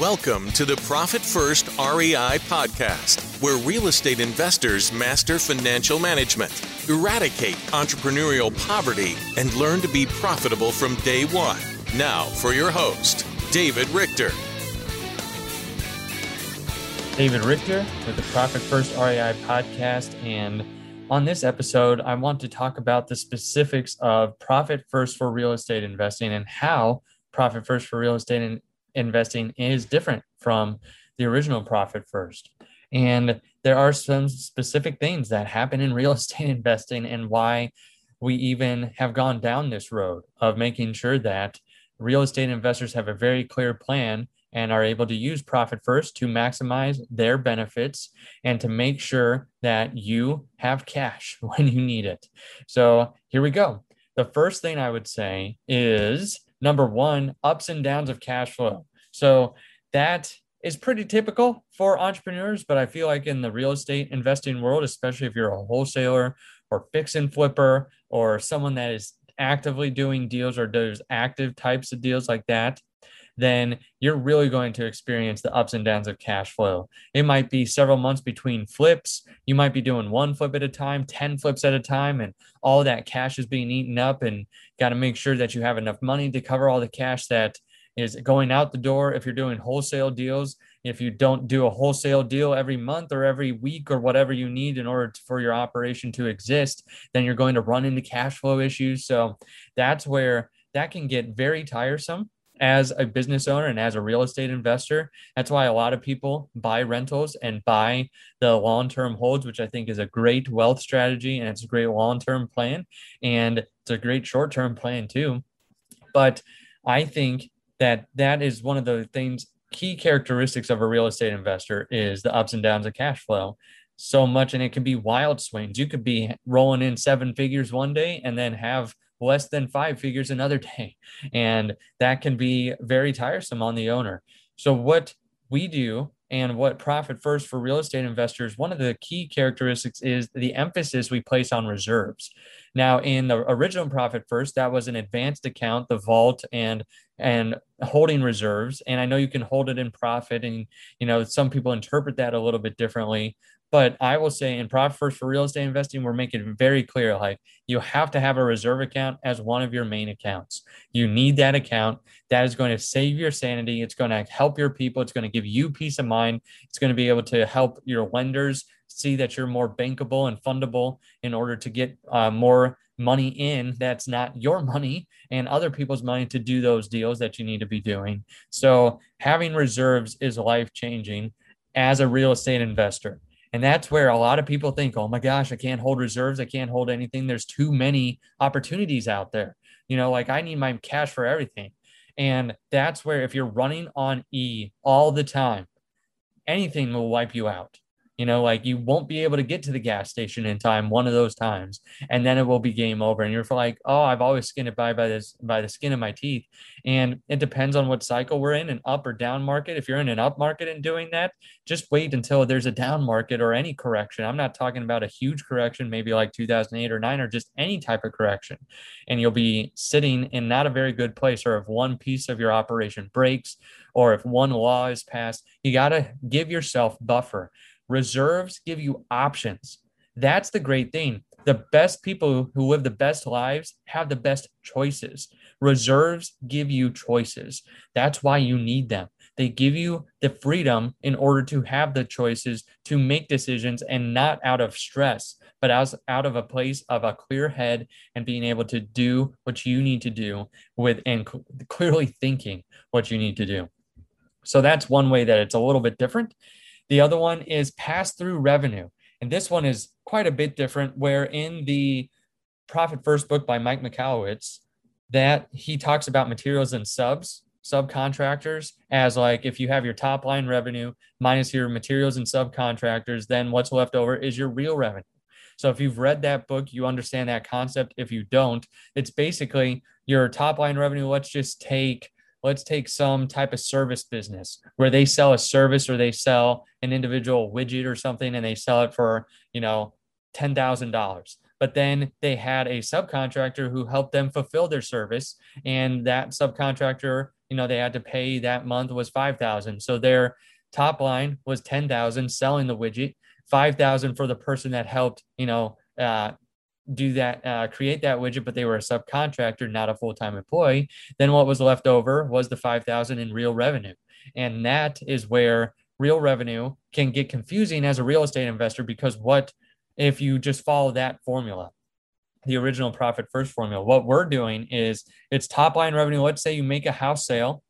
Welcome to the Profit First REI podcast, where real estate investors master financial management, eradicate entrepreneurial poverty, and learn to be profitable from day one. Now, for your host, David Richter. David Richter with the Profit First REI podcast. And on this episode, I want to talk about the specifics of Profit First for real estate investing and how Profit First for real estate investing is different from the original profit first. And there are some specific things that happen in real estate investing and why we even have gone down this road of making sure that real estate investors have a very clear plan and are able to use profit first to maximize their benefits and to make sure that you have cash when you need it. So here we go. The first thing I would say is number one, ups and downs of cash flow. So that is pretty typical for entrepreneurs, but I feel like in the real estate investing world, especially if you're a wholesaler or fix and flipper or someone that is actively doing deals or does active types of deals like that, then you're really going to experience the ups and downs of cash flow. It might be several months between flips. You might be doing one flip at a time, 10 flips at a time, and all that cash is being eaten up. And got to make sure that you have enough money to cover all the cash that is going out the door if you're doing wholesale deals if you don't do a wholesale deal every month or every week or whatever you need in order to, for your operation to exist then you're going to run into cash flow issues so that's where that can get very tiresome as a business owner and as a real estate investor. That's why a lot of people buy rentals and buy the long term holds, which I think is a great wealth strategy and it's a great long term plan. And it's a great short term plan too. But I think that that is one of the things key characteristics of a real estate investor is the ups and downs of cash flow so much and it can be wild swings you could be rolling in seven figures one day and then have less than five figures another day. And that can be very tiresome on the owner. So what we do and what profit first for real estate investors one of the key characteristics is the emphasis we place on reserves now in the original profit first that was an advanced account the vault and and holding reserves. And i know you can hold it in profit and you know some people interpret that a little bit differently. But i will say in profit first for real estate investing we're making very clear like you have to have a reserve account as one of your main accounts. You need that account. That is going to save your sanity. It's going to help your people. It's going to give you peace of mind. It's going to be able to help your lenders see that you're more bankable and fundable in order to get uh, more money in that's not your money and other people's money to do those deals that you need to be doing. So having reserves is life changing as a real estate investor. And that's where a lot of people think, oh my gosh, I can't hold reserves. I can't hold anything. There's too many opportunities out there. You know, like I need my cash for everything. And that's where if you're running on E all the time, anything will wipe you out. You know, like you won't be able to get to the gas station in time one of those times, and then it will be game over. And you're like, oh, I've always skinned it by by this by the skin of my teeth. And it depends on what cycle we're in, an up or down market. If you're in an up market and doing that, just wait until there's a down market or any correction. I'm not talking about a huge correction, maybe like 2008 or nine, or just any type of correction. And you'll be sitting in not a very good place, or if one piece of your operation breaks, or if one law is passed, you got to give yourself buffer Reserves give you options. That's the great thing. The best people who live the best lives have the best choices. Reserves give you choices. That's why you need them. They give you the freedom in order to have the choices to make decisions and not out of stress, but as out of a place of a clear head and being able to do what you need to do with and clearly thinking what you need to do. So that's one way that it's a little bit different. The other one is pass through revenue. And this one is quite a bit different, where in the Profit First book by Mike Michalowicz, that he talks about materials and subs, subcontractors, as like if you have your top line revenue minus your materials and subcontractors, then what's left over is your real revenue. So if you've read that book, you understand that concept. If you don't, it's basically your top line revenue. Let's just take let's take some type of service business where they sell a service or they sell an individual widget or something and they sell it for you know $10,000 but then they had a subcontractor who helped them fulfill their service. And that subcontractor, you know, they had to pay that month was 5,000. So their top line was 10,000 selling the widget, 5,000 for the person that helped, you know, uh, do that, uh, create that widget, but they were a subcontractor, not a full time employee. Then what was left over was the 5,000 in real revenue. And that is where real revenue can get confusing as a real estate investor because what if you just follow that formula? The original profit first formula. What we're doing is it's top line revenue. Let's say you make a house sale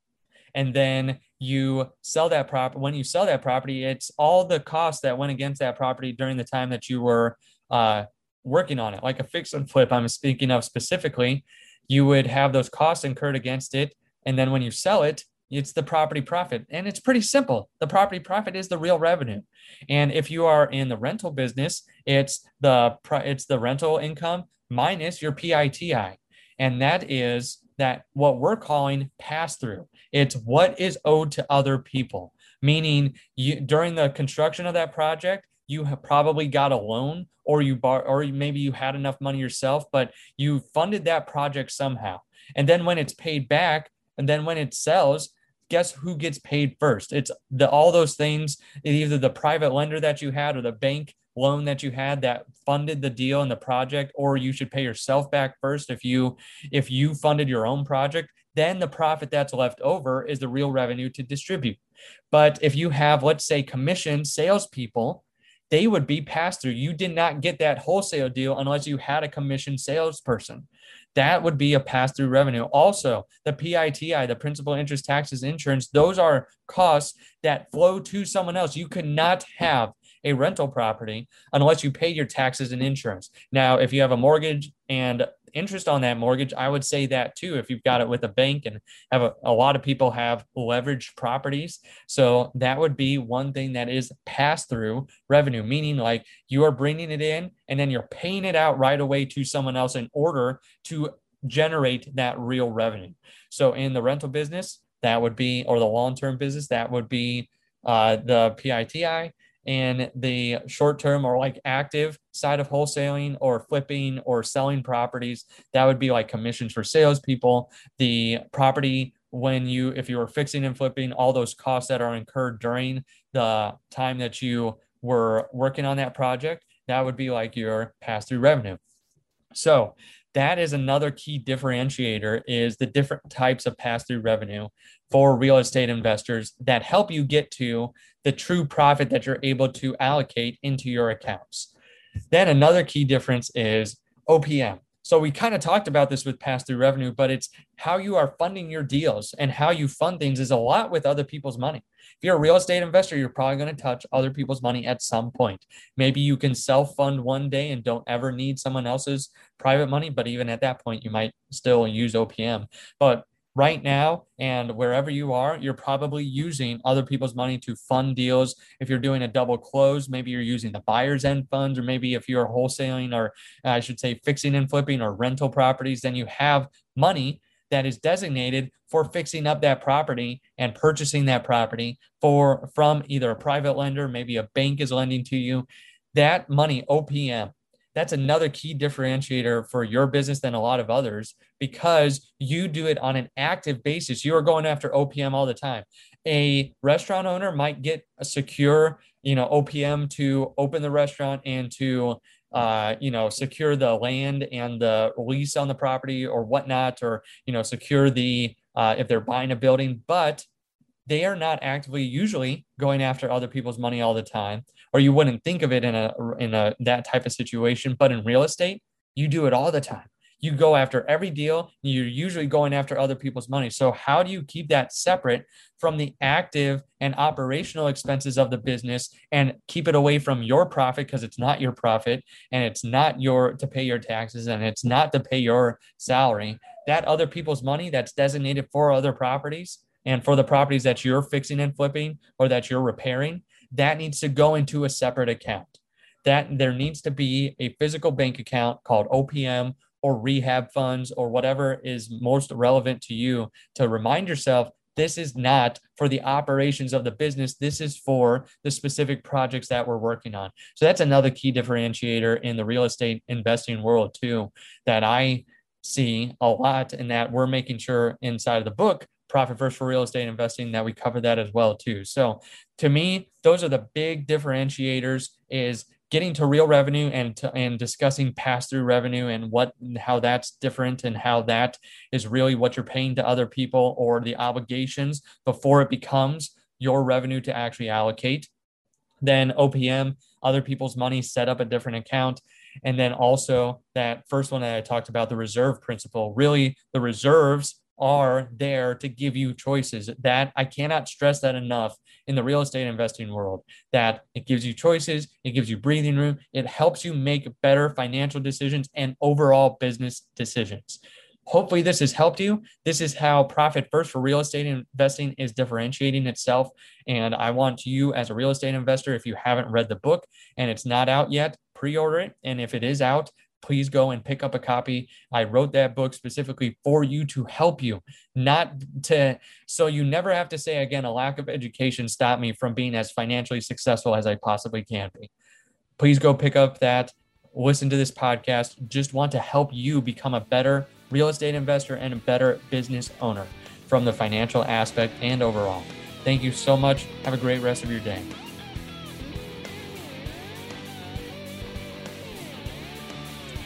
and then you sell that property. When you sell that property, it's all the costs that went against that property during the time that you were uh, working on it, like a fix and flip. I'm speaking of specifically. You would have those costs incurred against it, and then when you sell it, it's the property profit. And it's pretty simple. The property profit is the real revenue. And if you are in the rental business, it's the it's the rental income minus your PITI. And that is that what we're calling pass through. It's what is owed to other people. Meaning you during the construction of that project, you have probably got a loan or you bar or maybe you had enough money yourself, but you funded that project somehow. And then when it's paid back, and then when it sells, guess who gets paid first? It's the all those things, either the private lender that you had or the bank loan that you had that funded the deal and the project, or you should pay yourself back first if you if you funded your own project. Then the profit that's left over is the real revenue to distribute. But if you have, let's say, commission salespeople, they would be passed through. You did not get that wholesale deal unless you had a commission salesperson that would be a pass through revenue. Also, the PITI, the principal interest taxes insurance, those are costs that flow to someone else. You could not have a rental property unless you pay your taxes and insurance. Now, if you have a mortgage and interest on that mortgage, I would say that too. If you've got it with a bank and have a, a lot of people have leveraged properties. So that would be one thing that is pass through revenue, meaning like you are bringing it in and then you're paying it out right away to someone else in order to generate that real revenue. So in the rental business, that would be, or the long term business, that would be uh, the PITI in the short term or like active side of wholesaling or flipping or selling properties, that would be like commissions for salespeople. The property, when you, if you were fixing and flipping, all those costs that are incurred during the time that you were working on that project, that would be like your pass through revenue. So that is another key differentiator is the different types of pass-through revenue for real estate investors that help you get to the true profit that you're able to allocate into your accounts. Then another key difference is OPM. So we kind of talked about this with pass through revenue, but it's how you are funding your deals and how you fund things is a lot with other people's money. If you're a real estate investor, you're probably going to touch other people's money at some point. Maybe you can self fund one day and don't ever need someone else's private money, but even at that point, you might still use OPM. But right now and wherever you are, you're probably using other people's money to fund deals. If you're doing a double close, maybe you're using the buyer's end funds, or maybe if you're wholesaling or uh, I should say fixing and flipping or rental properties, then you have money that is designated for fixing up that property and purchasing that property for from either a private lender, maybe a bank is lending to you. That money, OPM, that's another key differentiator for your business than a lot of others because you do it on an active basis. You are going after OPM all the time. A restaurant owner might get a secure, you know, OPM to open the restaurant and to uh, you know, secure the land and the lease on the property or whatnot, or you know, secure the uh, if they're buying a building, but they are not actively usually going after other people's money all the time or you wouldn't think of it in a in a that type of situation. But in real estate you do it all the time. You go after every deal you're usually going after other people's money. So how do you keep that separate from the active and operational expenses of the business and keep it away from your profit because it's not your profit and it's not your to pay your taxes and it's not to pay your salary? That other people's money that's designated for other properties and for the properties that you're fixing and flipping or that you're repairing, that needs to go into a separate account. That there needs to be a physical bank account called OPM or rehab funds or whatever is most relevant to you to remind yourself this is not for the operations of the business. This is for the specific projects that we're working on. So that's another key differentiator in the real estate investing world, too, that I see a lot and that we're making sure inside of the book profit first for real estate investing that we cover that as well too. So to me those are the big differentiators is getting to real revenue and to, and discussing pass through revenue and what how that's different and how that is really what you're paying to other people or the obligations before it becomes your revenue to actually allocate. Then opm other people's money set up a different account. And then also that first one that i talked about the reserve principle really the reserves are there to give you choices. That I cannot stress that enough in the real estate investing world that it gives you choices, it gives you breathing room, it helps you make better financial decisions and overall business decisions. Hopefully, this has helped you. This is how Profit First for real estate investing is differentiating itself. And I want you, as a real estate investor, if you haven't read the book and it's not out yet, pre order it. And if it is out, please go and pick up a copy. I wrote that book specifically for you to help you, not to, so you never have to say again, a lack of education stopped me from being as financially successful as I possibly can be. Please go pick up that, listen to this podcast. Just want to help you become a better real estate investor and a better business owner from the financial aspect and overall. Thank you so much. Have a great rest of your day.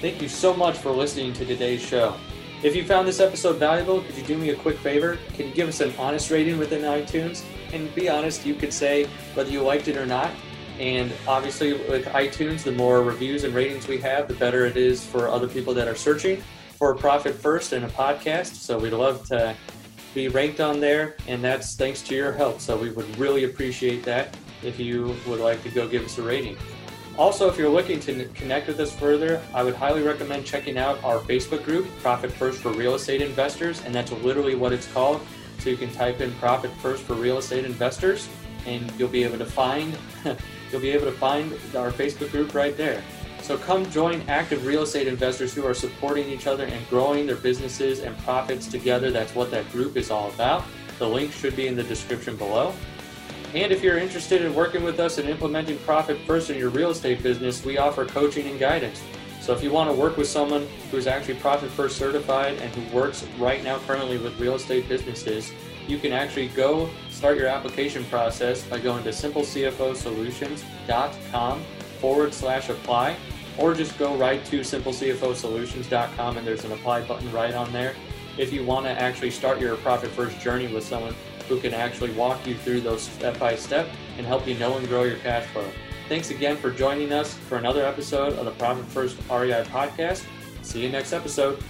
Thank you so much for listening to today's show. If you found this episode valuable, could you do me a quick favor? Can you give us an honest rating within iTunes? And be honest, you could say whether you liked it or not. And obviously, with iTunes, the more reviews and ratings we have, the better it is for other people that are searching for Profit First and a podcast. So we'd love to be ranked on there, and that's thanks to your help. So we would really appreciate that if you would like to go give us a rating. Also, if you're looking to connect with us further, I would highly recommend checking out our Facebook group, Profit First for Real Estate Investors, and that's literally what it's called. So you can type in Profit First for Real Estate Investors, and you'll be able to find you'll be able to find our Facebook group right there. So come join active real estate investors who are supporting each other and growing their businesses and profits together. That's what that group is all about. The link should be in the description below. And if you're interested in working with us and implementing profit first in your real estate business, we offer coaching and guidance. So if you want to work with someone who's actually profit first certified and who works right now currently with real estate businesses, you can actually go start your application process by going to simplecfosolutions.com forward slash apply, or just go right to simplecfosolutions.com and there's an apply button right on there. If you want to actually start your profit first journey with someone who can actually walk you through those step by step and help you know and grow your cash flow. Thanks again for joining us for another episode of the Profit First REI podcast. See you next episode.